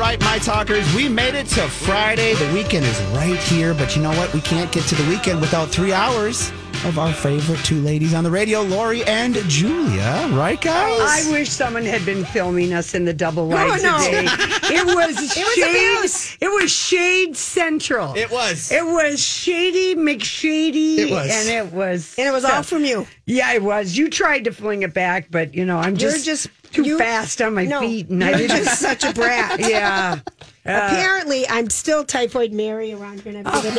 All right, my talkers, we made it to Friday. The weekend is right here, but you know what? We can't get to the weekend without three hours of our favorite two ladies on the radio, Lori and Julia. Right, guys? I wish someone had been filming us in the double wide no. today. It was It was shade. abuse. It was shade central. It was. It was shady McShady. It was. and it was. And it was all from you. Yeah, it was. You tried to fling it back, but you know I'm just, You're just just- too you- fast on my No, feet, and I didn't. just such a brat. yeah. Apparently, I'm still typhoid Mary around here, and I've given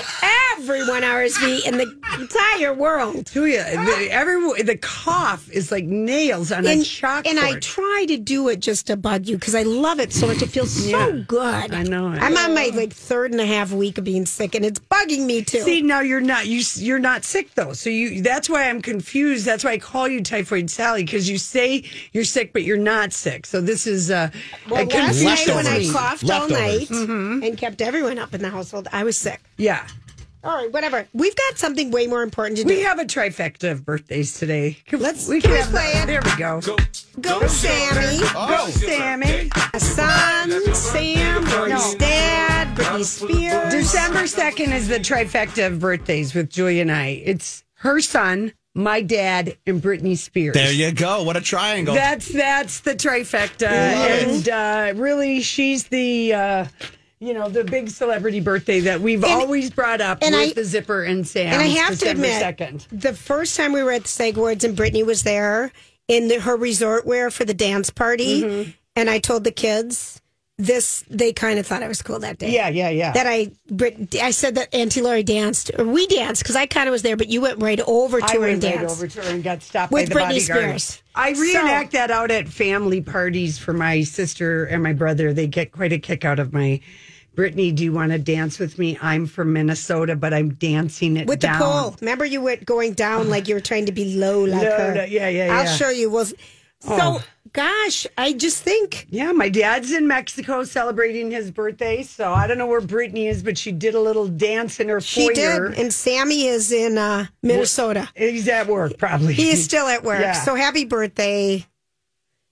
everyone RSV in the entire world. Julia, the, every the cough is like nails on a And, chalkboard. and I try to do it just to bug you because I love it so much. It feels so Yeah, good. I know it. I'm on my like third and a half week of being sick, and it's bugging me too. See, now you're not you you're not sick though. So you that's why I'm confused. That's why I call you typhoid Sally because you say you're sick but you're not sick. So this is uh well, a last night when I Leftovers. coughed all Leftovers. night Mm-hmm. and kept everyone up in the household, I was sick. yeah. All right, whatever. We've got something way more important to do. We have a trifecta of birthdays today. Can- Let's- we can we play it? There we go. Go, Sammy. Go, Sammy. Sammy. Son, Sam, Lori's dad, Britney Spears. December second is the trifecta of birthdays with Julia and I. It's her son, my dad, and Britney Spears. there you go. What a triangle. That's that's the trifecta, and uh, really, she's the uh, you know the big celebrity birthday that we've always brought up and with I- the Zipper and Sam. And I have December to admit, 2nd. the first time we were at the SAG Awards and Britney was there in the, her resort wear for the dance party, Mm-hmm. and I told the kids this, they kind of thought I was cool that day. Yeah, yeah, yeah. That I, Brit, I said that Auntie Lori danced, or we danced because I kind of was there, but you went right over to I her went and right over to her and got stopped With by the Britney bodyguard. Spears. I reenact that out at family parties for my sister and my brother. They get quite a kick out of my. Britney, do you want to dance with me? I'm from Minnesota, but I'm dancing it With down. the pole. Remember you went going down like you were trying to be low like No, her. no, yeah, yeah, I'll yeah. show you. Well, so, Oh. gosh, I just think Yeah, my dad's in Mexico celebrating his birthday, so I don't know where Britney is, but she did a little dance in her she foyer. did. And Sammy is in uh, Minnesota. He's at work, probably. He is still at work. Yeah. So happy birthday.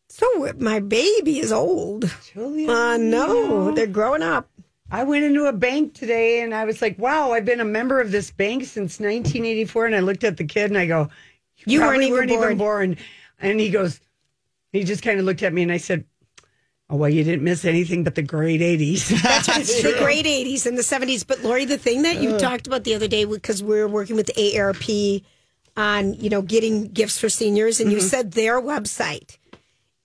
So my baby is old. Julia, I know. They're growing up. I went into a bank today and I was like, wow, I've been a member of this bank since 1984. And I looked at the kid and I go, You weren't probably even born." born. And he goes, he just kind of looked at me and I said, oh, well, you didn't miss anything but the great 80s. That's the great 80s and the 70s. But Lori, the thing that you talked about the other day, because we are working with AARP on, you know, getting gifts for seniors, and you mm-hmm. said their website.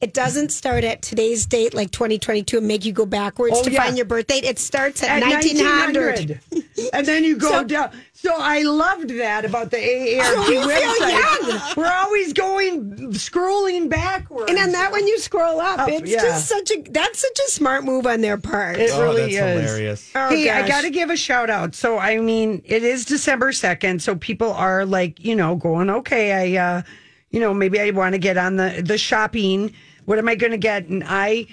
It doesn't start at today's date, like 2022, and make you go backwards Oh, to yeah. find your birth date. It starts at, At 1900. 1900. and then you go So- down. So I loved that about the AARP So you feel website. young. We're always going scrolling backwards. And on that one, you scroll up. Up, it's yeah. just such a that's such a smart move on their part. It Oh, really that's is. hilarious. Oh, hey, I got to give a shout out. So, I mean, it is December 2nd. So people are like, you know, going, okay, I, uh, you know, maybe I want to get on the, the shopping. What am I going to get? And I,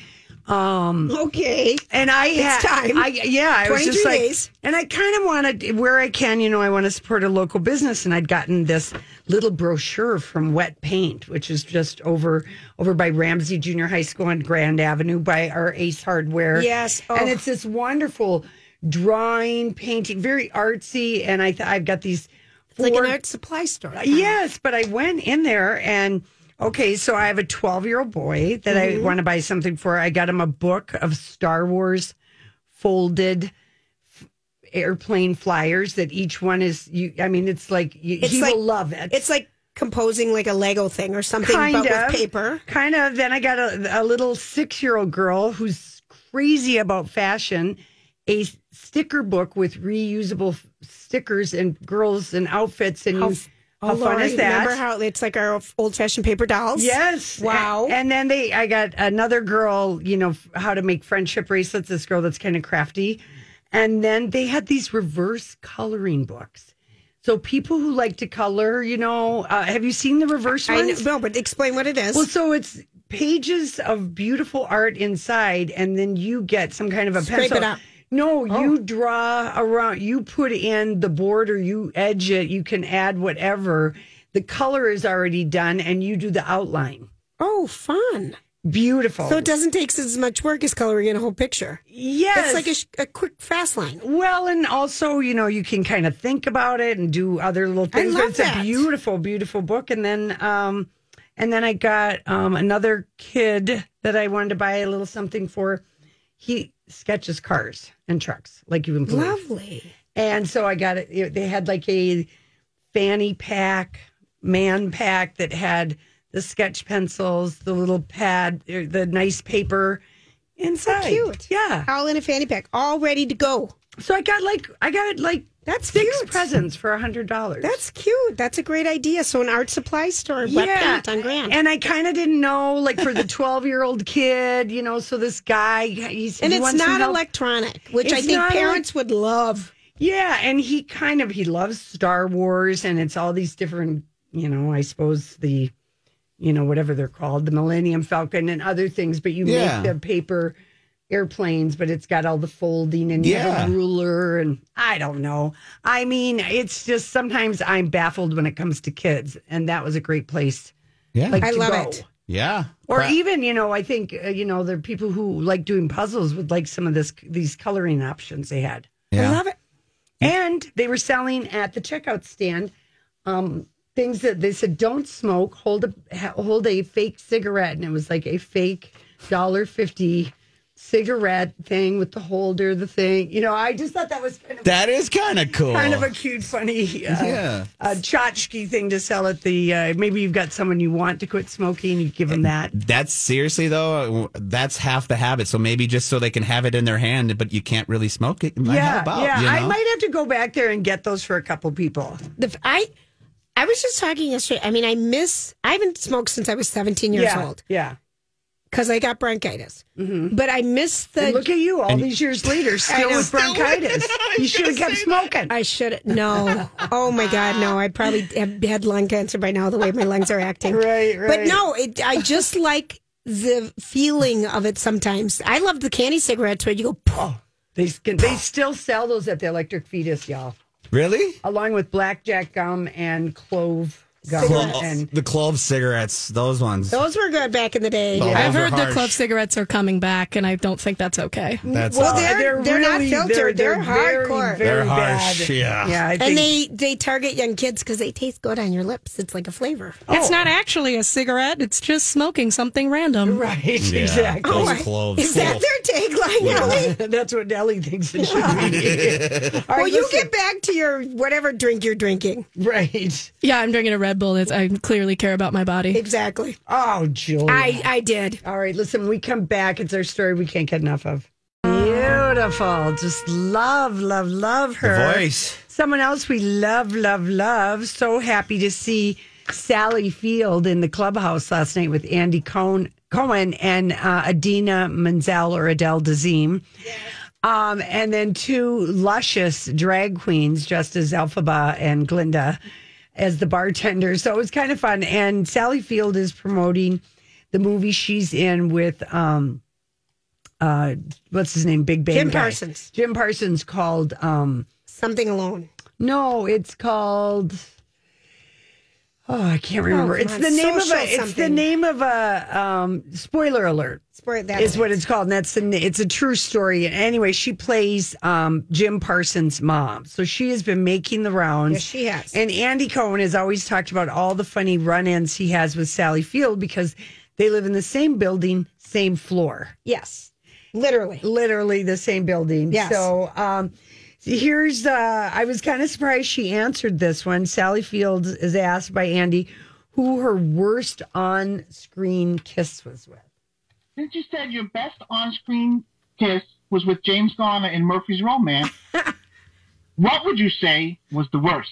um, okay. and I had, time. I, yeah, I was just like, days. and I kind of wanted, where I can, you know, I want to support a local business. And I'd gotten this little brochure from Wet Paint, which is just over, over by Ramsey Junior High School on Grand Avenue by our Ace Hardware. Yes. And Oh. it's this wonderful drawing, painting, very artsy. And I th- I've got these Like an art supply store. Yes, but I went in there and Okay, so I have a 12 year old boy that I mm-hmm. want to buy something for. I got him a book of Star Wars folded airplane flyers that each one is you I mean it's like you, It's he like- will love it. It's like composing like a Lego thing or something, kind but of with paper. Kind of. Then I got a, a little six year old girl who's crazy about fashion. A sticker book with reusable stickers and girls and outfits and How, you, f- how oh, fun is that? Remember how it's like our old fashioned paper dolls? Yes. Wow. A- And then they, I got another girl, you know, how to make friendship bracelets. This girl that's kind of crafty. And then they had these reverse coloring books. So people who like to color, you know, uh, have you seen the reverse I ones? know, no, but explain what it is. Well, so it's pages of beautiful art inside, and then you get some kind of a Scrape pencil. No, you draw around. You put in the border. You edge it. You can add whatever. The color is already done, and you do the outline. oh, fun. Beautiful. So it doesn't take as much work as coloring in a whole picture. yes, It's like a, sh- a quick fast line. Well, and also, you know, you can kind of think about it and do other little things. I love but it's that. a beautiful, beautiful book. And then, um, and then I got um, another kid that I wanted to buy a little something for. He sketches cars and trucks, like you believe. Lovely. And so I got it. They had like a fanny pack, man pack that had the sketch pencils, the little pad, er, the nice paper inside. So Cute. Yeah. All in a fanny pack, all ready to go. So I got like I got like That's six cute. presents for a hundred dollars. That's cute. That's a great idea. So an art supply store, wet paint on Grand. And I kind of didn't know, like for the twelve year old kid, you know. So this guy, he's And he it's wants not electronic, which I think not parents would love. Yeah, and he kind of he loves Star Wars, and it's all these different, you know. I suppose the, you know, whatever they're called, the Millennium Falcon and other things. But you Yeah. make the paper airplanes, but it's got all the folding and you have Yeah. a ruler, and I don't know. I mean, it's just sometimes I'm baffled when it comes to kids, and that was a great place. Yeah. Like I to love go. it. yeah. Or Cra- even, you know, I think uh, you know there are people who like doing puzzles with like some of this these coloring options they had. yeah. I love it. And they were selling at the checkout stand um, things that they said don't smoke. Hold a hold a fake cigarette, and it was like a fake dollar fifty cigarette thing with the holder, the thing. You know, I just thought that was kind of That is kind of cool. kind of a cute, funny, uh, Yeah. a tchotchke thing to sell at the. Uh, maybe you've got someone you want to quit smoking, you give them that. That's seriously though. That's half the habit. So maybe just so they can have it in their hand, but you can't really smoke it. it might yeah, out, yeah. you I might have to go back there and get those for a couple people. The, I I was just talking yesterday. I mean, I miss. I haven't smoked since I was 17 years yeah, old yeah. Because I got bronchitis. Mm-hmm. But I miss the. And look at you, all these years later, still with bronchitis. you should have kept smoking. I should have. no. Oh my God, no! I probably have had lung cancer by now. The way my lungs are acting. Right, right. But no, it, I just like the feeling of it. Sometimes I love the candy cigarettes where you go. "Poof." Oh, they can, they still sell those at the Electric Fetus, y'all, really. along with blackjack gum and clove gum. Clove, And the clove cigarettes, those ones. Those were good back in the day. Oh, I've heard the harsh. clove cigarettes are coming back, and I don't think that's okay. That's Well, they're- they're not filtered. They're very, hardcore. Very They're harsh, bad. yeah. yeah. I think, And they they target young kids because they taste good on your lips. It's like a flavor. Oh. It's not actually a cigarette; it's just smoking something random. right, Yeah. exactly. Those I- cloves. Is that their tagline, Ellie? That's what Nellie thinks it should be. All right, Well, you get back to your whatever drink you're drinking. right. Yeah, I'm drinking a Red Bull. That's, I clearly care about my body. Exactly. Oh, Julia. I I did. All right, listen, we come back. It's our story we can't get enough of. Beautiful. Just love, love, love her. voice. Someone else we love, love, love. So happy to see Sally Field in the clubhouse last night with Andy Cohen, Cohen and uh, Idina Menzel or Adele Dazeem. Um, and then two luscious drag queens, just as Elphaba and Glinda, as the bartender. So it was kind of fun. And Sally Field is promoting the movie she's in with um, uh, what's his name? Big Bang. Jim guy. Parsons. Jim Parsons called um, Something alone. no, it's called. Oh, I can't remember. come it's on, the name of social a. It's the name of a. Um, spoiler alert. Spoiler- that's is what it's called. And that's the. It's a true story. And anyway, she plays um, Jim Parsons' mom. So she has been making the rounds. Yes, she has. And Andy Cohen has always talked about all the funny run-ins he has with Sally Field because they live in the same building, same floor Yes, literally. literally the same building. Yes. So um here's uh I was kind of surprised she answered this one. Sally Fields is asked by Andy who her worst on-screen kiss was with. Since you said your best on-screen kiss was with James Garner in Murphy's Romance, what would you say was the worst?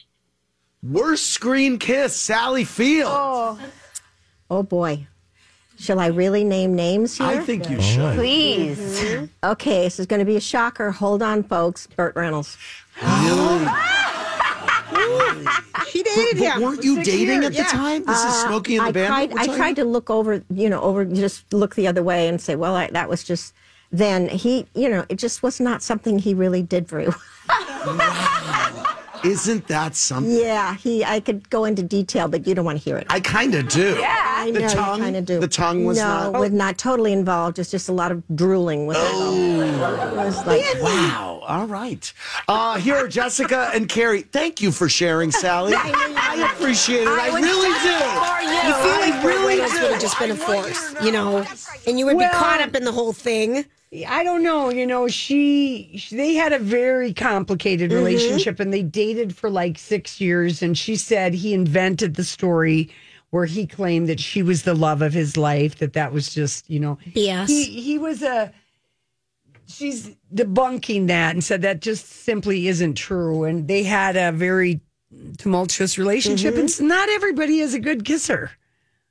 Worst screen kiss, Sally Field. Oh boy. Shall I really name names here? I think you should. Please. Okay, this is going to be a shocker. Hold on, folks. Burt Reynolds. Really? She dated But him. weren't you dating at the Yeah. time? This is Smokey and the Uh, I Bandit. tried. I tried to look over. You know, over just look the other way and say, well, I, that was just. Then he, you know, it just was not something he really did very well. Isn't that something? Yeah, he. I could go into detail, but you don't want to hear it. I kind of do. Yeah, I the know tongue? you kind of do. The tongue was no, not. Oh. was not totally involved. It's just a lot of drooling with it. It was like Wow. All right. Uh, here are Jessica and Carrie. Thank you for sharing, Sally. I appreciate it. I, really do. You feel like I Burt really Reynolds would have just been a force, you know, and you would Well- be caught up in the whole thing. I don't know, you know, she, she they had a very complicated mm-hmm. relationship and they dated for like 6 years and she said he invented the story where he claimed that she was the love of his life that that was just, you know, BS. He he was a she's debunking that and said that just simply isn't true. And they had a very tumultuous relationship. Mm-hmm. And not everybody is a good kisser,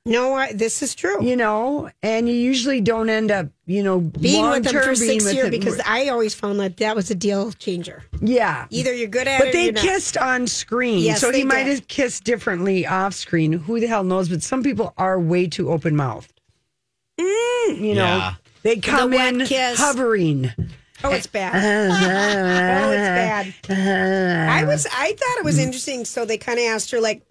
No, I, this is true. you know, and you usually don't end up, you know, being with them for six years because I always found that that was a deal changer. yeah. Either you're good at it But they you're not. kissed on screen, Yes, so they he might have kissed differently off screen. Who the hell knows? But some people are way too open mouthed. Mm. You know, Yeah. they come wet in kiss. hovering. Oh, it's bad. oh, it's bad. I was. I thought it was interesting. So they kind of asked her like,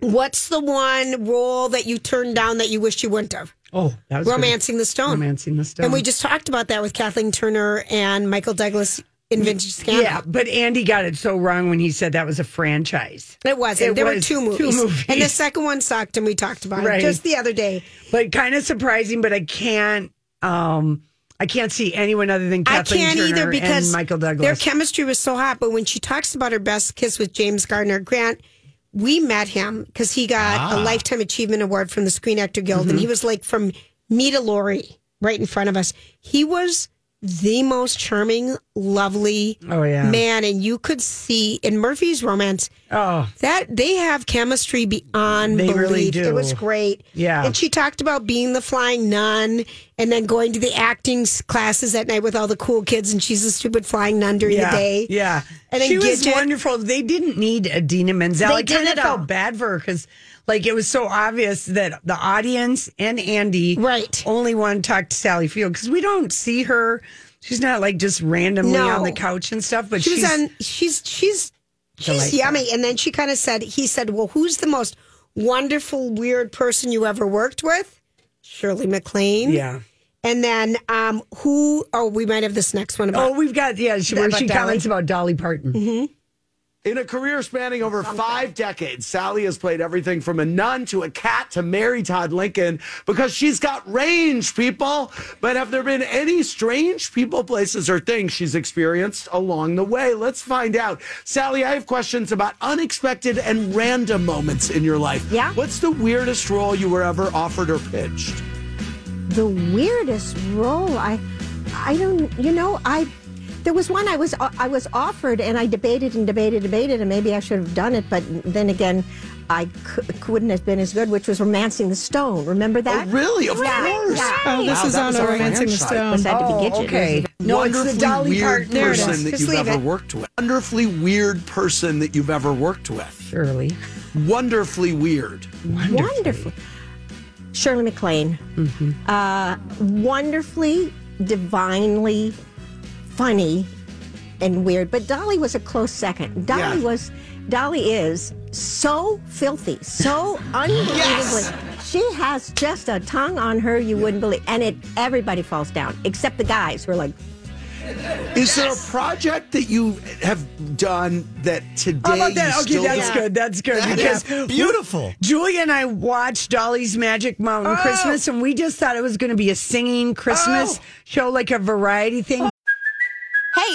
"What's the one role that you turned down that you wished you wouldn't have?" Oh, that was good. Romancing the Stone. Romancing the Stone. And we just talked about that with Kathleen Turner and Michael Douglas in Vintage Scandal. yeah, but Andy got it so wrong when he said that was a franchise. It wasn't. It there were was two two movies. movies. And the second one sucked, and we talked about Right. it just the other day. But kind of surprising. But I can't. um I can't see anyone other than Kathleen I can't Turner either because and Michael their chemistry was so hot. But when she talks about her best kiss with James Gardner Grant, we met him because he got Ah. a Lifetime Achievement Award from the Screen Actor Guild. Mm-hmm. And he was like from me to Lori right in front of us. He was the most charming, lovely Oh, yeah. man. And you could see in Murphy's Romance oh, that they have chemistry beyond They belief. really do. It was great. Yeah. And she talked about being the flying nun and then going to the acting classes at night with all the cool kids, and she's a stupid flying nun during yeah, the day. Yeah, And then she was wonderful. They didn't need Idina Menzel. They I kind of felt bad for her because, like, it was so obvious that the audience and Andy Right. only want to talk to Sally Field because we don't see her. She's not like just randomly No. on the couch and stuff. But She she's on. She's she's she's Delightful. yummy. And then she kind of said, he said, "Well, who's the most wonderful, weird person you ever worked with?" Shirley MacLaine. yeah. And then um, who? Oh, we might have this next one about. Oh, we've got yeah. She, where she Dolly? comments about Dolly Parton. In a career spanning over five decades, Sally has played everything from a nun to a cat to Mary Todd Lincoln because she's got range, people. But have there been any strange people, places, or things she's experienced along the way? Let's find out. Sally, I have questions about unexpected and random moments in your life. Yeah? What's the weirdest role you were ever offered or pitched? the weirdest role. I, I don't. You know, I. There was one I was I was offered, and I debated and debated, debated, and maybe I should have done it. But then again, I cou- couldn't have been as good, which was romancing the stone. Remember that? Oh, really? Of Yeah, course. yeah. Oh, this Wow, is on was a a Romancing the. Stone. Was that to Oh, be Gidget? okay. Was it- No, it's the Dolly weird Parton. There it person that Just you've ever it. worked with. Wonderfully weird person that you've ever worked with. Shirley. Wonderfully weird. wonderfully. Shirley MacLaine. Uh, wonderfully, divinely funny and weird. But Dolly was a close second. Dolly Yeah. was, Dolly is so filthy, so unbelievably. She has just a tongue on her you wouldn't believe, and it everybody falls down except the guys who are like, Is there a project that you have done that today? How about that? Okay, that's do? good. That's good That because is beautiful. Julia and I watched Dolly's Magic Mountain Oh. Christmas, and we just thought it was going to be a singing Christmas Oh. show, like a variety thing. Hey,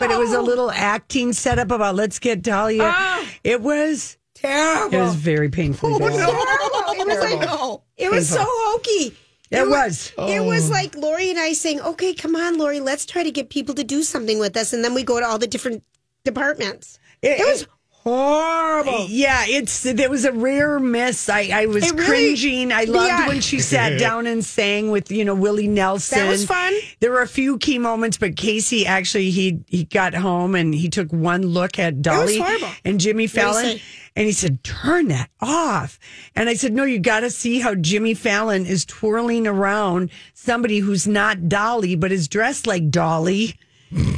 But it was a oh. little acting setup about let's get Dahlia. Ah. it was terrible. It was very painfully oh, bad. It was like it was so hokey. It was. It was oh. like Lori and I saying, "Okay, come on, Lori, let's try to get people to do something with us," and then we go to all the different departments. It, was horrible. Yeah, it's it was a rare miss. I, I was really- cringing. I loved Yeah. when she sat down and sang with you know Willie Nelson. That was fun. There were a few key moments, but Casey actually he he got home and he took one look at Dolly and Jimmy Fallon. And he said, "Turn that off." And I said, "No, you got to see how Jimmy Fallon is twirling around somebody who's not Dolly, but is dressed like Dolly."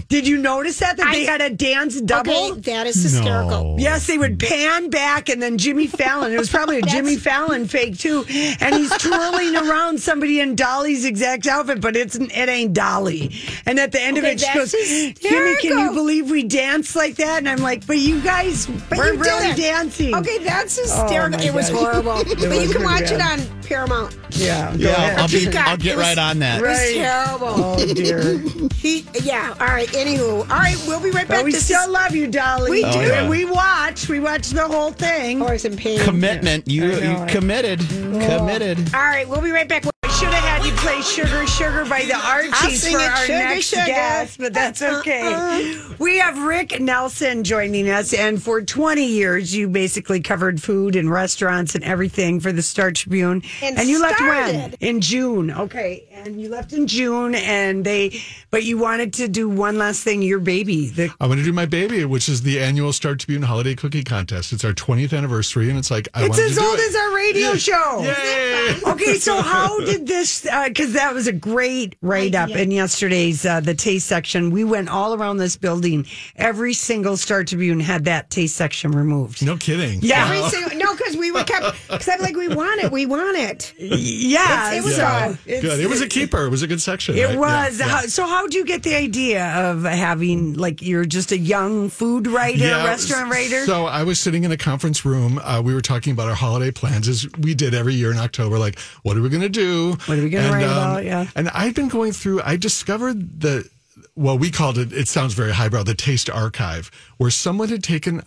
Did you notice that that they had a dance double? Okay, that is hysterical. Yes, they would pan back, and then Jimmy Fallon. It was probably a Jimmy Fallon fake too, and he's twirling around somebody in Dolly's exact outfit, but it's it ain't Dolly. And at the end Okay, of it, she that's goes, "Jimmy, can you believe we danced like that?" And I'm like, "But you guys But were you really did it. dancing." Okay, that's Oh, hysterical. my it was horrible. It but was you can watch bad. it on Paramount. Yeah, Yeah. I'll, be, I'll get was- right on that. It was Right. terrible. Oh dear. He, yeah. All right. Anywho, all right. We'll be right back. But we This still is love you, Dolly. We Oh, do. yeah. And we watch. We watch the whole thing. Horse and pain. Commitment. You, I know you it. committed. Mm. Committed. All right. We'll be right back. I should have had you play Sugar Sugar by the I'll Archies sing for it, our Sugar, next Sugar. guest, but that's Uh-uh. okay. We have Rick Nelson joining us, and for 20 years, you basically covered food and restaurants and everything for the Star Tribune. And you left when? In June. Okay, and you left in June, and they, but you wanted to do one last thing. Your baby, the I want to do my baby, which is the annual Star Tribune Holiday Cookie Contest. It's our 20th anniversary, and it's like I it's as to do old it. as our radio show. Yay! okay, so how did this? Because that was a great write up in yesterday's uh, the taste section. We went all around this building. Every single Star Tribune had that taste section removed. No kidding. Yeah. Every single, no, because we were kept. Because I'm like, we want it. We want it. Yeah, It was all- it's- Good. It was a keeper. It was a good section. It right? was. Yeah, yeah. So, how do you get the idea of having like you're just a young food writer, restaurant writer? So I was sitting in a conference room. Uh, we were talking about our holiday plans, as we did every year in October. Like, what are we going to do? What are we gonna And, write about? Yeah. And I'd been going through. I discovered the. Well, we called it. It sounds very highbrow. The Taste Archive, where someone had taken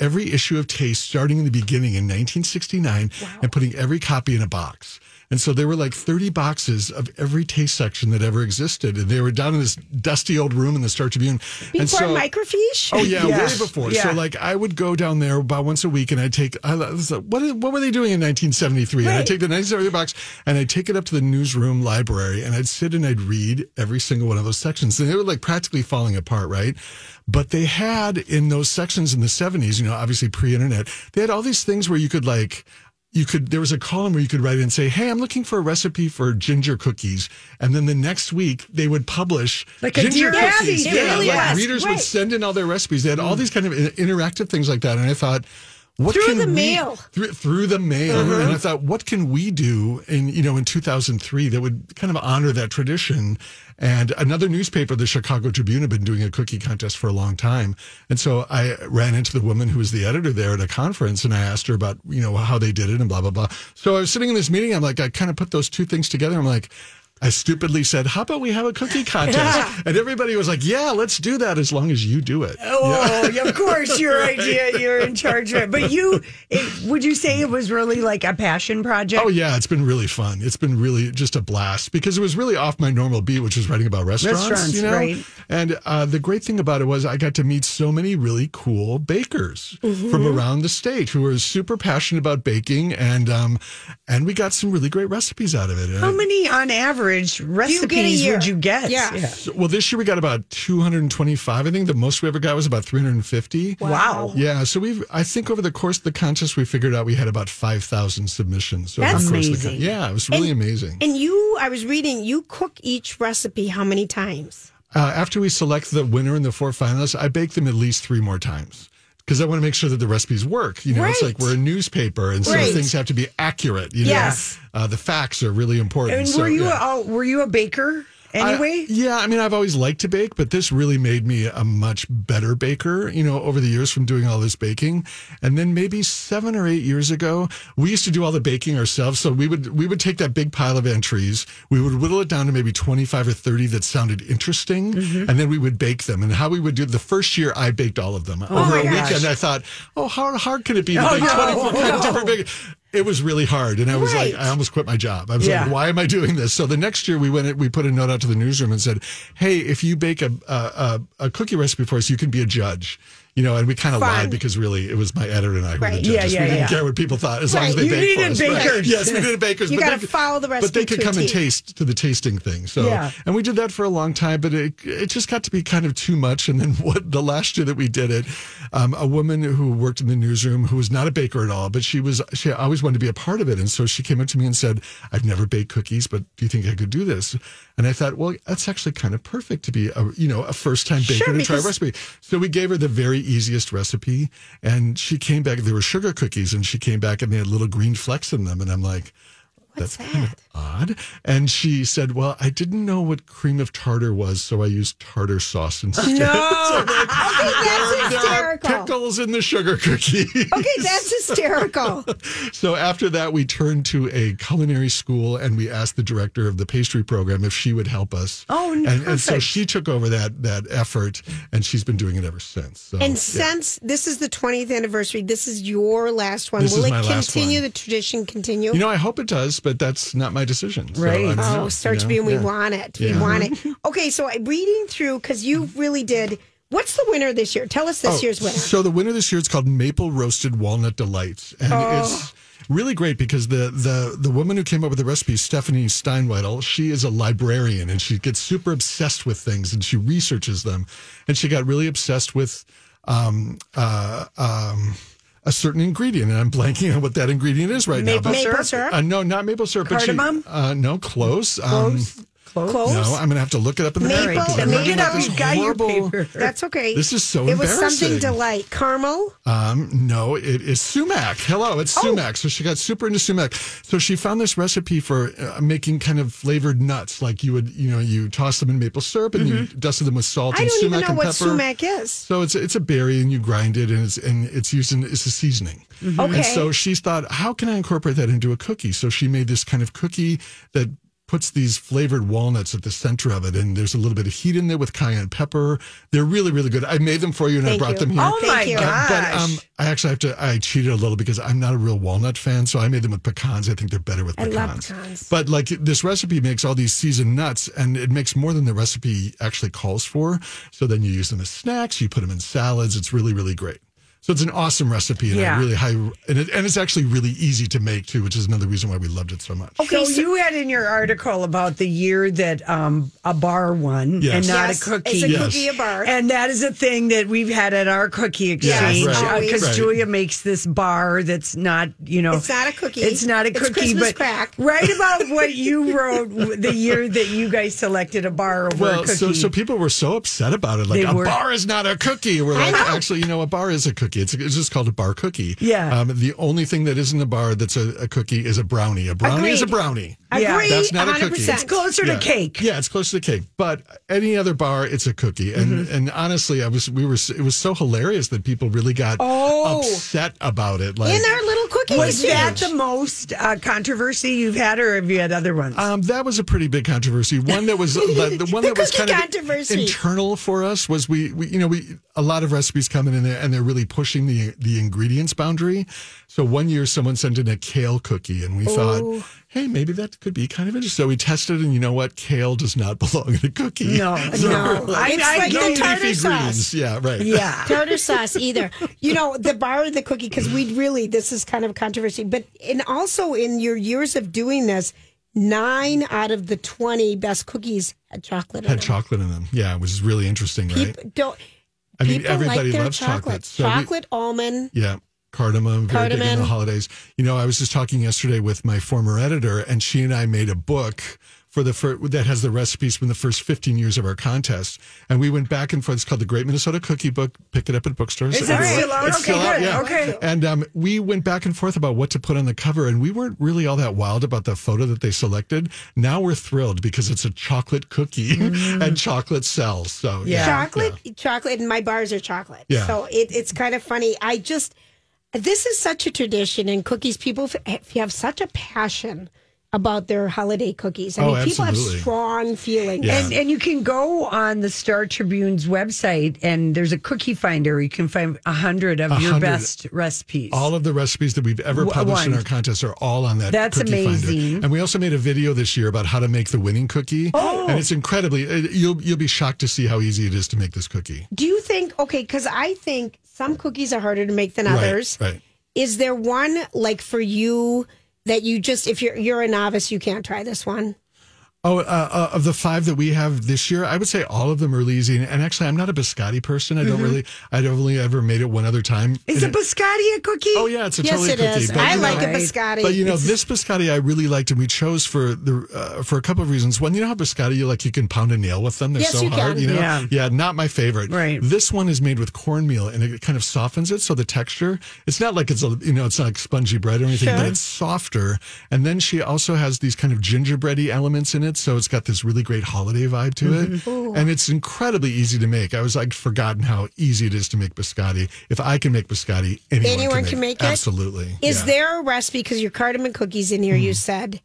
every issue of Taste, starting in the beginning in 1969, and putting every copy in a box. And so there were like 30 boxes of every taste section that ever existed. And they were down in this dusty old room in the Star Tribune. and Before so, microfiche. Oh yeah, Yeah. way before. Yeah. So like I would go down there about once a week, and I'd take I was like, what what were they doing in 1973? And I'd take the 1973 box and I'd take it up to the newsroom library, and I'd sit and I'd read every single one of those sections, and they were like practically falling apart, right? But they had in those sections in the 70s, you know, obviously pre-internet, they had all these things where you could like you could there was a column where you could write in and say hey i'm looking for a recipe for ginger cookies and then the next week they would publish Like ginger cookies yeah, really like was. readers Right. would send in all their recipes they had Mm. all these kind of interactive things like that and i thought what Through the we- mail. through, through the mail. Uh-huh. and i thought what can we do in you know in 2003 that would kind of honor that tradition? And another newspaper the chicago tribune had been doing a cookie contest for a long time. And so i ran into the woman who was the editor there at a conference and i asked her about you know how they did it and blah blah blah. So i was sitting in this meeting. I'm like i kind of put those two things together. I'm like I stupidly said, "How about we have a cookie contest?" and everybody was like, "Yeah, let's do that as long as you do it." Oh, of course, your idea. You're in charge of it. But you, it, would you say it was really like a passion project? Oh yeah, it's been really fun. It's been really just a blast because it was really off my normal beat, which was writing about restaurants. Restaurants, you know? right. And uh, the great thing about it was I got to meet so many really cool bakers Mm-hmm. from around the state who were super passionate about baking, and um, and we got some really great recipes out of it. How many on average recipes year? would you get? Yeah. So- well, this year we got about 225. I think the most we ever got was about 350. Wow. Yeah, so we've. I think over the course of the contest, we figured out we had about 5,000 submissions. Over That's the course of the amazing. con- yeah, it was really amazing. And you, I was reading, you cook each recipe how many times? Uh, after we select the winner and the four finalists, I bake them at least three more times because I want to make sure that the recipes work. You know, it's like we're a newspaper, and so Right. things have to be accurate. You know, Yes. uh, the facts are really important. And So, were you yeah. a, were you a baker I- anyway? yeah, I mean, I've always liked to bake, but this really made me a much better baker, you know, over the years from doing all this baking. And then maybe seven or eight years ago, we used to do all the baking ourselves. So we would we would take that big pile of entries, we would whittle it down to maybe 25 or 30 that sounded interesting, Mm-hmm. and then we would bake them. And how we would do the first year, I baked all of them. Over Oh my a gosh. weekend, I thought, oh, how hard can it be to Oh, bake no. 24 different big it was really hard and i was Right. like i almost quit my job i was Yeah. like why am i doing this so the next year we went we put a note out to the newsroom and said hey if you bake a a, a, a cookie recipe for us you can be a judge you know and we kind of lied because really it was my editor and i who were the Right. judges Yeah, yeah, we didn't yeah. care what people thought as long as Right. they You baked for needed us Right. bakers. yes we needed bakers You but gotta follow the recipe. but they could to a come and T. taste to the tasting thing so Yeah. and we did that for a long time but it it just got to be kind of too much and then what the last year that we did it um, a woman who worked in the newsroom who was not a baker at all but she was she always wanted to be a part of it and so she came up to me and said i've never baked cookies but do you think i could do this and i thought well that's actually kind of perfect to be a you know a first time baker Sure, to try a because- recipe so we gave her the very easiest recipe. And she came back there were sugar cookies and she came back and they had little green flecks in them. And i'm like That's kind of odd. And she said, Well, I didn't know what cream of tartar was, so I used tartar sauce instead. No. So, like, Okay, that's hysterical. pickles in the sugar cookie. Okay, that's hysterical. so after that, we turned to a culinary school and we asked the director of the pastry program if she would help us. Oh, and, and so she took over that that effort, and she's been doing it ever since. So, And yeah. since this is the 20th anniversary, this is your last one. This Will is it my last continue? The tradition continue? you know, I hope it does, but that's not my decision. Right. I don't Oh, know, start you to know? be, and we Yeah. want it. We Yeah. want it. Okay, so I- reading through because you really did. What's the winner this year? Tell us this Oh, year's winner. So the winner this year is called Maple Roasted Walnut Delights, and Oh. it's really great because the the the woman who came up with the recipe, Stephanie Steinweitel, she is a librarian and she gets super obsessed with things and she researches them, and she got really obsessed with um uh um. A certain ingredient, and I'm blanking on what that ingredient is right Maple now. but- Maple syrup? Uh, no, not maple syrup. Cardamom? But she, uh, no, close. Um, No, I'm gonna have to look it up in the Maple- back because Maple- I'm Look looking it at up, this you've got your horrible- paper. That's okay. This is so It was something embarrassing. delight. Caramel? Um, no, it is sumac. Hello, it's Oh. sumac. So she got super into sumac. So she found this recipe for uh, making kind of flavored nuts, like you would, you know, you toss them in maple syrup and you dusted them with salt Mm-hmm. I and don't sumac even know what pepper. sumac is. So it's it's a berry and you grind it and it's and it's used in it's a seasoning. Okay. And so she thought, how can I incorporate that into a cookie? So she made this kind of cookie that puts these flavored walnuts at the center of it, and there's a little bit of heat in there with cayenne pepper. They're really, really good. I made them for you, and Thank I brought you. them here. Oh Thank my you. gosh. But um, I actually have to. I cheated a little because I'm not a real walnut fan, so I made them with pecans. I think they're better with pecans. I love pecans. But like this recipe makes all these seasoned nuts, and it makes more than the recipe actually calls for. So then you use them as snacks. You put them in salads. It's really, really great. So it's an awesome recipe, and Yeah. I really high, and, it, and it's actually really easy to make too, which is another reason why we loved it so much. Okay, so, you had in your article about the year that um, a bar won Yes. and not Yes, a cookie. It's a Yes. cookie a bar. And that is a thing that we've had at our cookie exchange Yes, right, because right. Julia makes this bar that's not, you know, It's not a cookie. It's not a It's cookie, Christmas but crack. right about what you wrote the year that you guys selected a bar over a cookie. so so people were so upset about it. Like They a were. bar is not a cookie. We're like, actually, you know, a bar is a cookie. Cookie. It's, it's just called a bar cookie. Yeah. Um, the only thing that isn't a bar that's a, a cookie is a brownie. A brownie is a brownie. Yeah. Agreed, That's not a cookie. 100%. It's closer to cake. Yeah, it's closer to cake. But any other bar, it's a cookie. And Mm-hmm. and honestly, I was we were it was so hilarious that people really got Oh. upset about it. Like In our little cookie Was machine. that the most uh, controversy you've had, or have you had other ones? Um, that was a pretty big controversy. One that was the, the one The that was kind controversy. of internal for us was we, we you know we a lot of recipes come in and they're, and they're really pushing the the ingredients boundary. So one year someone sent in a kale cookie and we Oh. thought, hey, maybe that could be kind of interesting. So we tested and you know what, kale does not belong in a cookie. no, So no. we're like, It's like no the leafy tartar greens. sauce. Yeah, right. Yeah. tartar sauce either. You know, the bar of the cookie, because we mm. really, this is kind of controversy. But, and also in your years of doing this, nine out of the 20 best cookies had chocolate in Had them. chocolate in them. Yeah, which is really interesting, right? People don't, I mean, everybody like loves chocolate. chocolate. So we- chocolate almond. Yeah. Cardamom, very big in the holidays. You know, I was just talking yesterday with my former editor, and she and I made a book for the fir- that has the recipes from the first 15 years of our contest. And we went back and forth. It's called the Great Minnesota Cookie Book. Pick it up at bookstores. Is everywhere. still out? It's Okay, still out, yeah. Okay. And um, we went back and forth about what to put on the cover, and we weren't really all that wild about the photo that they selected. Now we're thrilled because it's a chocolate cookie and chocolate sells. So Yeah. chocolate, chocolate, and my bars are chocolate. Yeah. So it, it's kind of funny. I just, this is such a tradition in cookies. People f- eh, have such a passion about their holiday cookies. I Oh, mean, people have strong feelings. Yeah. And, and you can go on the Star Tribune's website, and there's a cookie finder. Where you can find a hundred of A your best recipes. All of the recipes that we've ever W- published in our contest are all on that. That's cookie amazing. Finder. And we also made a video this year about how to make the winning cookie. Oh. And it's incredibly. it- You'll you'll be shocked to see how easy it is to make this cookie. Do you think, okay, because I think some cookies are harder to make than Right, others. right. Is there one like for you that you just, if you're you're a novice, you can't try this one? Oh, uh, uh, of the five that we have this year, I would say all of them are easy. And actually, I'm not a biscotti person. I don't Mm-hmm. really. I'd only ever made it one other time. is a And it- biscotti a cookie? Oh yeah, it's a yes, totally it cookie. is. But, I like know, a biscotti. But you know, It's- this biscotti I really liked, and we chose for the uh, for a couple of reasons. One, you know how biscotti you like you can pound a nail with them; they're Yes, so you hard. can. You know, Yeah. not my favorite. Right. This one is made with cornmeal, and it kind of softens it, so the texture. It's not like it's a you know, it's not like spongy bread or anything, but it's softer. And then she also has these kind of gingerbready elements in it, so it's got this really great holiday vibe to Mm-hmm. it, and it's incredibly easy to make. I was like forgotten how easy it is to make biscotti. If I can make biscotti, anyone, Anyone can make it? Absolutely. Is Yeah. there a recipe? Because your cardamom cookies in here, you said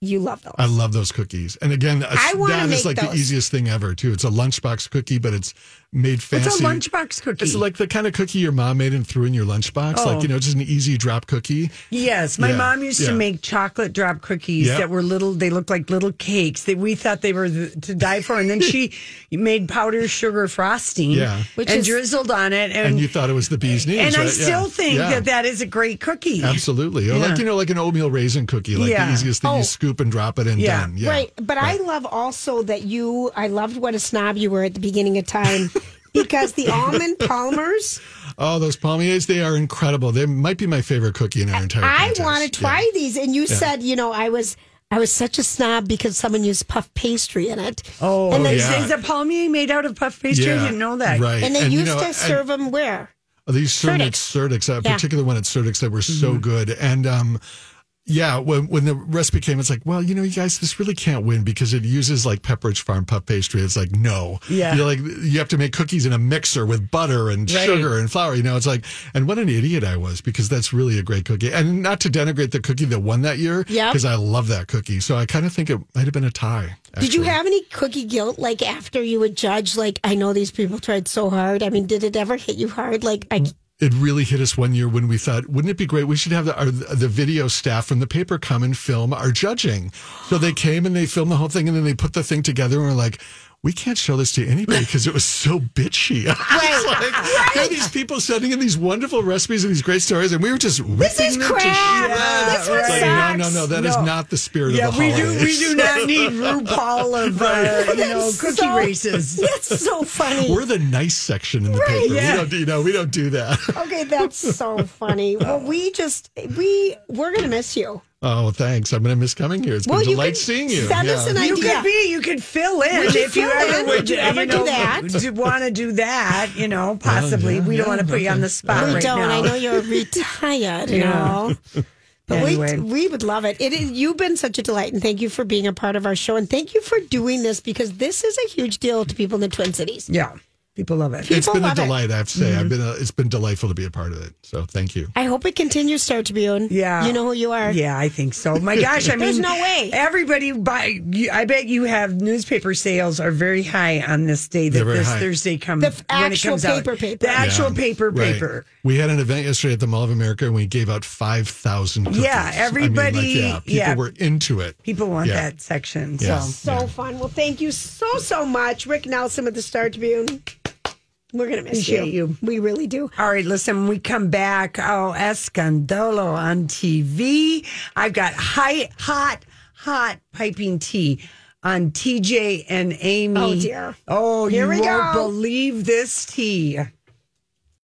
you love those. I love those cookies. And again, a- I wanna that is make like the easiest thing ever, too. It's a lunchbox cookie, but it's made fancy. It's a lunchbox cookie? It's like the kind of cookie your mom made and threw in your lunchbox. Oh. Like, you know, just an easy drop cookie. Yes, my Yeah, mom used yeah. to make chocolate drop cookies Yeah. that were little. They looked like little cakes that we thought they were the, to die for. And then she made powdered sugar frosting, Yeah. Which and is- drizzled on it. And, And you thought it was the bee's knees. and I still Yeah. think Yeah. that that is a great cookie. Absolutely. Or Yeah. like, you know, like an oatmeal raisin cookie, like Yeah. the easiest thing. Oh. You scoop and drop it and Yeah. done. Yeah. Right. But I love also that you, I loved what a snob you were at the beginning of time because the almond palmers, Oh, those palmiers, they are incredible. They might be my favorite cookie in our entire I contest. want to try Yeah. these. And you said, you know, I was. I was such a snob because someone used puff pastry in it. Oh, and they, is, yeah. is a palmier made out of puff pastry? I Yeah, didn't know that. Right. and they you used know, to and- serve them where? These certain Surdyk's. Surdyk's, a Yeah. Mm-hmm. particular one at Surdyk's that were so good. And um, yeah, when when the recipe came, it's like, well, you know, you guys, this really can't win because it uses like Pepperidge Farm puff pastry. It's like, no, Yeah. you're like you have to make cookies in a mixer with butter and Right. sugar and flour. You know, it's like, and what an idiot I was because that's really a great cookie. And not to denigrate the cookie that won that year, Yep. because I love that cookie. So I kind of think it might have been a tie. Did you have any cookie guilt like after you would judge? Like, I know these people tried so hard. I mean, did it ever hit you hard? Like, I, it really hit us one year when we thought, wouldn't it be great? We should have the, our, the video staff from the paper come and film our judging. So they came and they filmed the whole thing and then they put the thing together and we're like, we can't show this to anybody because it was so bitchy. I was like, there are these people sending in these wonderful recipes and these great stories, and we were just ripping is them to crap. shreds. This one It's like, no, no, no, that is No. not the spirit Yeah, of the we do. We do not need RuPaul of uh, you know cookie so- races. that's so funny. We're the nice section in the Right, paper. yeah. We don't, you know, we don't do that. okay, that's so funny. Well, we just we we're gonna miss you. Oh, thanks. I'm going to miss coming here. It's been Well, a delight seeing you. send us an You could be, you could fill in Would you if you ever in? would, Would you ever do know, that? want to do that, you know, oh, possibly. yeah, we don't yeah, want to put you on the spot We right don't. now. I know you're retired, you know. But Anyway. we, we would love it. It is, you've been such a delight, and thank you for being a part of our show, and thank you for doing this because this is a huge deal to people in the Twin Cities. Yeah, people love it. It's been a love it. delight, I have to say. Mm-hmm. I've been a, it's been delightful to be a part of it. So thank you. I hope it continues, Star Tribune. Yeah. You know who you are. Yeah, I think so. My gosh, I mean, There's no way. Everybody buy. you- I bet you have newspaper sales are very high on this day that They're very this high. Thursday comes. The f- when it actual comes out. paper paper. The actual Yeah, paper right. paper. We had an event yesterday at the Mall of America and we gave out 5,000 cookies. Yeah, I mean, like, everybody- yeah, people yeah. were into it. People want Yeah. that section. Yeah. So So fun. Well, thank you so, so much. Rick Nelson with the Star Tribune. We're going to miss Appreciate you. We really do. All right, listen, when we come back, oh, Escandolo on TV. I've got high, hot, hot piping tea on TJ and Amy. Oh, dear. Oh, Here you we won't go. believe this tea.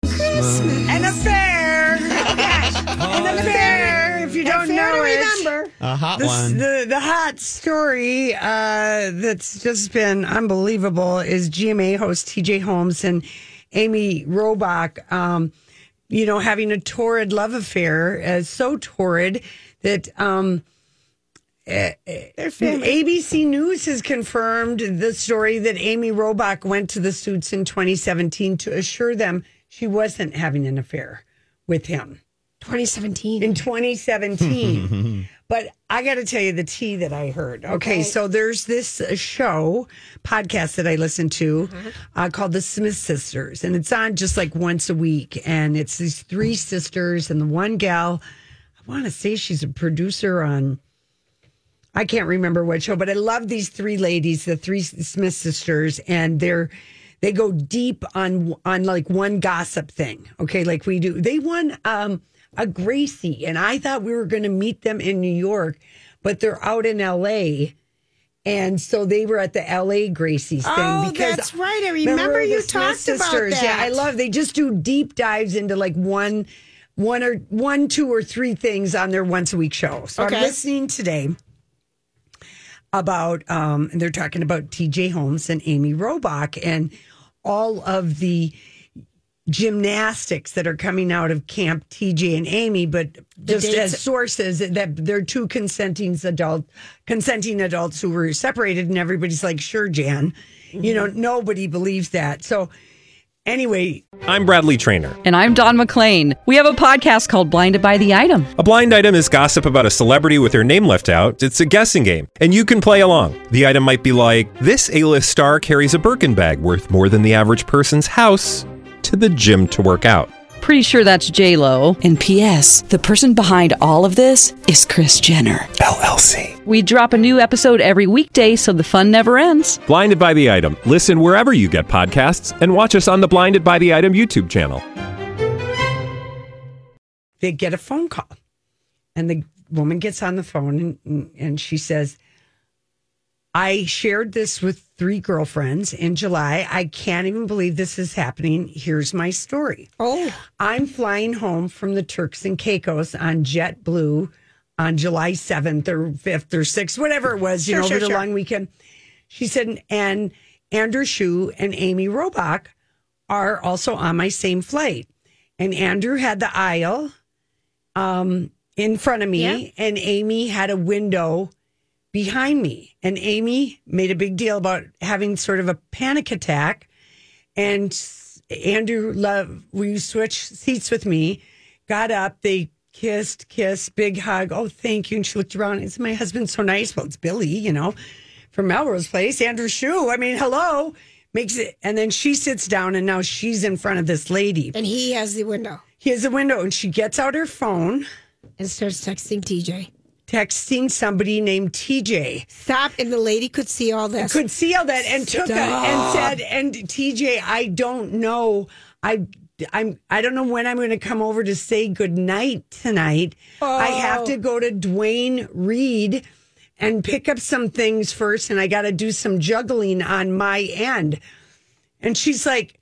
Christmas. An affair. An affair. If you don't know to it. remember. A hot This- one. The the hot story uh, that's just been unbelievable is GMA host TJ Holmes and Amy Robach, um, you know, having a torrid love affair, uh, so torrid that um, They're. ABC News has confirmed the story that Amy Robach went to the suits in 2017 to assure them she wasn't having an affair with him 2017. in 2017. but I got to tell you the tea that I heard. Okay, Okay. so there's this uh, show podcast that I listen to uh, called The Smith Sisters, and it's on just like once a week. And it's these three sisters, and the one gal, I want to say she's a producer on. I can't remember what show, but I love these three ladies, the three Smith sisters, and they're they go deep on on like one gossip thing. Okay, like we do. They won um a Gracie, and I thought we were going to meet them in New York, but they're out in L.A. And so they were at the LA Gracie's thing. Oh, because that's right. I remember you the Smith talked about Yeah, I love. They just do deep dives into like one, one or one, two or three things on their once a week show. So Okay. I'm listening today about um and they're talking about TJ Holmes and Amy Robach and all of the gymnastics that are coming out of camp TJ and Amy but just as sources that they're two consenting adult consenting adults who were separated and everybody's like sure Jan you know mm-hmm. nobody believes that so anyway I'm Bradley Trainer. And I'm Don McClain. We have a podcast called Blinded by the Item. A blind item is gossip about a celebrity with their name left out. It's a guessing game, and you can play along. The item might be like this: A-list star carries a Birkin bag worth more than the average person's house to the gym to work out. Pretty sure that's J Lo. And P.S. The person behind all of this is Kris Jenner LLC. We drop a new episode every weekday, so the fun never ends. Blinded by the item. Listen wherever you get podcasts, and watch us on the Blinded by the Item YouTube channel. they get a phone call and the woman gets on the phone and, and she says i shared this with three girlfriends in july. I can't even believe this is happening. Here's my story. Oh, i'm flying home from the turks and caicos on jetblue on july 7th or 5th or 6th whatever it was you Sure, know sure, over the sure. long weekend. She said and andrew Shue and amy robach are also on my same flight. And andrew had the aisle um, in front of me, Yeah. and Amy had a window behind me. And Amy made a big deal about having sort of a panic attack. And Andrew Love, we switched seats with me, got up, they kissed, kissed, big hug. Oh, thank you. And she looked around. Is my husband so nice? Well, it's Billy, you know, from Melrose Place. Andrew Shue. I mean, hello. Makes it, and then she sits down, and now she's in front of this lady. and he has the window He has a window, and she gets out her phone and starts texting TJ. Texting somebody named TJ. Stop. And the lady could see all this. Could see all that and took a, and said, and TJ, I don't know. I I'm I don't know when I'm going to come over to say good night tonight. I have to oh. go to Duane Reade and pick up some things first, and I got to do some juggling on my end. And she's like,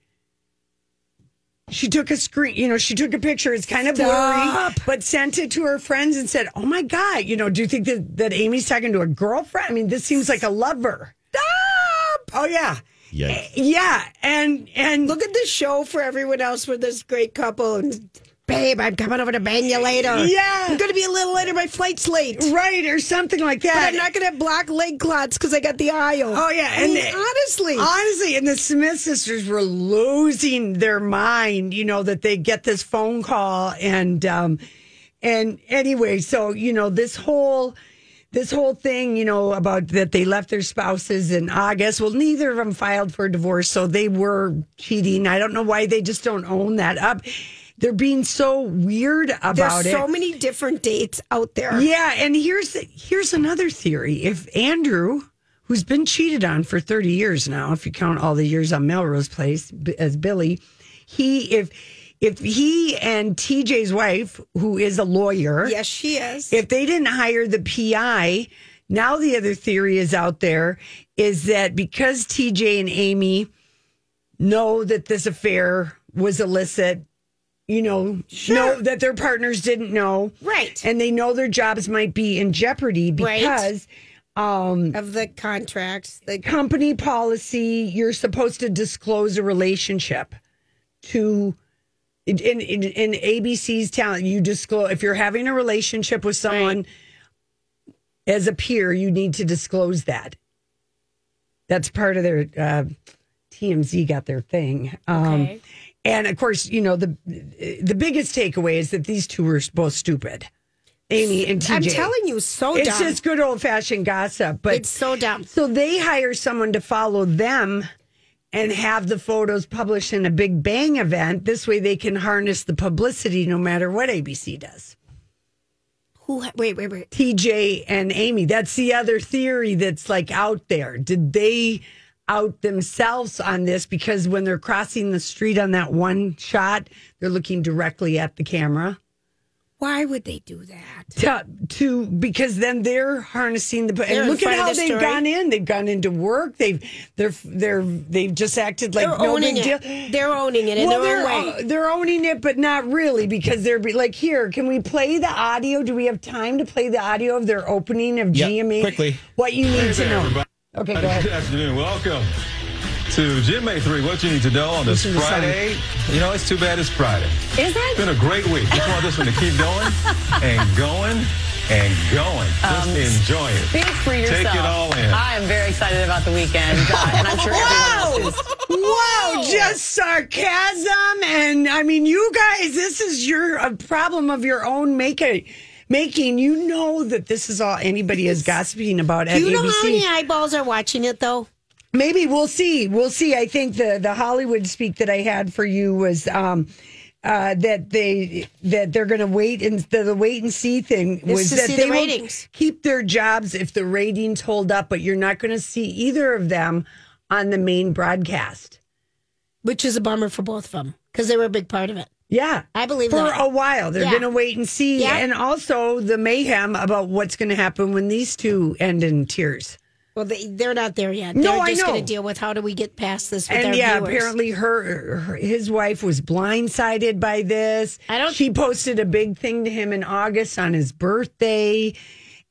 she took a screen, you know, she took a picture. It's kind of blurry, but sent it to her friends and said, "Oh my god, you know, do you think that that Amy's talking to a girlfriend? I mean, this seems like a lover." Stop! Oh yeah, Yikes. yeah, and and Look at the show for everyone else with this great couple. And babe, I'm coming over to bang you later. Yeah. I'm going to be a little later. My flight's late. right or something like that. But I'm not going to have black leg clots because I got the aisle. Oh yeah, I and mean, the- honestly, honestly, and the Smith sisters were losing their mind. You know that they get this phone call, and um, and anyway, so you know this whole this whole thing, you know, about that they left their spouses in August. Well, neither of them filed for divorce, so they were cheating. I don't know why they just don't own that up. They're being so weird about there's it. so many different dates out there. Yeah, and here's here's another theory. If Andrew, who's been cheated on for 30 years now, if you count all the years on Melrose Place as Billy, he if if he and TJ's wife, who is a lawyer, Yes, she is. if they didn't hire the PI, now the other theory is out there is that because TJ and Amy know that this affair was illicit, you know, know that their partners didn't know. Right. And they know their jobs might be in jeopardy Right. because um of the contracts. The company policy, you're supposed to disclose a relationship to in in, in ABC's talent. You disclose if you're having a relationship with someone as a peer, you need to disclose that. That's part of their uh, TMZ got their thing. Um, Okay. And of course, you know the the biggest takeaway is that these two were both stupid. Amy and TJ. I'm telling you, so it's dumb. just good old fashioned gossip. But It's so dumb. So they hire someone to follow them and have the photos published in a Big Bang event. This way, they can harness the publicity no matter what ABC does. Who? Wait, wait, wait. TJ and Amy. That's the other theory that's like out there. Did they out themselves on this because when they're crossing the street on that one shot, they're looking directly at the camera? Why would they do that? To, to because then they're harnessing the They're and look at how the they've story. gone in. They've gone into work. They've they're they're they've just acted like They're no owning big it. deal. They're owning it in well, their they're, own way. they're owning it, but not really because they're be- like, here, can we play the audio? Do we have time to play the audio of their opening of Yep, GMA? quickly. What you need Hey to there, know. everybody. Okay, go Good afternoon. Welcome to GMA 3. What you need to know on this Listen to the sound. Friday. You know, it's too bad it's Friday. Is It's it? been a great week. Just want this one to keep going and going and going. Just Um, enjoy it. Speak for yourself. Take it all in. I am very excited about the weekend, uh, and I'm sure everyone else is. Wow, just sarcasm. And I mean, you guys, this is your a problem of your own making. Making you know that this is all anybody is gossiping about at Do you know ABC. how many eyeballs are watching it though? Maybe we'll see. We'll see. I think the the Hollywood speak that I had for you was um uh that they that they're going to wait and the, the wait and see thing was that they the will keep their jobs if the ratings hold up, but you're not going to see either of them on the main broadcast. Which is a bummer for both of them because they were a big part of it. Yeah. I believe For that. a while. They're Yeah. going to wait and see. Yeah. And also the mayhem about what's going to happen when these two end in tears. Well, they, they're not there yet. No, they're I just know. going to deal with how do we get past this with and yeah, viewers. apparently her, her his wife was blindsided by this. I don't- She posted a big thing to him in August on his birthday,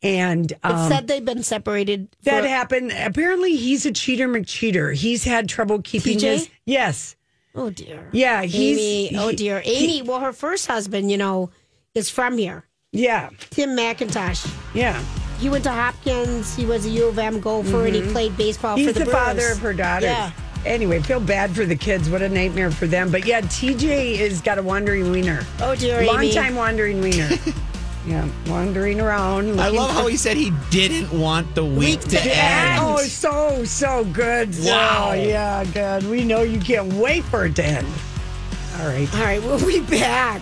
and It um, said they've been separated. that for- happened. Apparently, he's a cheater McCheater. He's had trouble keeping TJ? his yes. Oh dear. Yeah, he's Amy. oh he- dear. he- Amy. well, her first husband, you know, is from here. yeah, Tim McIntosh. yeah. He went to Hopkins. He was a U of M golfer, and he mm-hmm. played baseball He's for the, the, Brewers. father of her daughter. Yeah. Anyway, feel bad for the kids. What a nightmare for them. But yeah, TJ has got a wandering wiener. Oh dear, Long Amy. time wandering wiener. yeah, wandering around. I love for- how he said he didn't want the week, to, to end. Oh, so so good. Wow. Oh, yeah, good. We know you can't wait for it to end. All right. All right, we'll be back.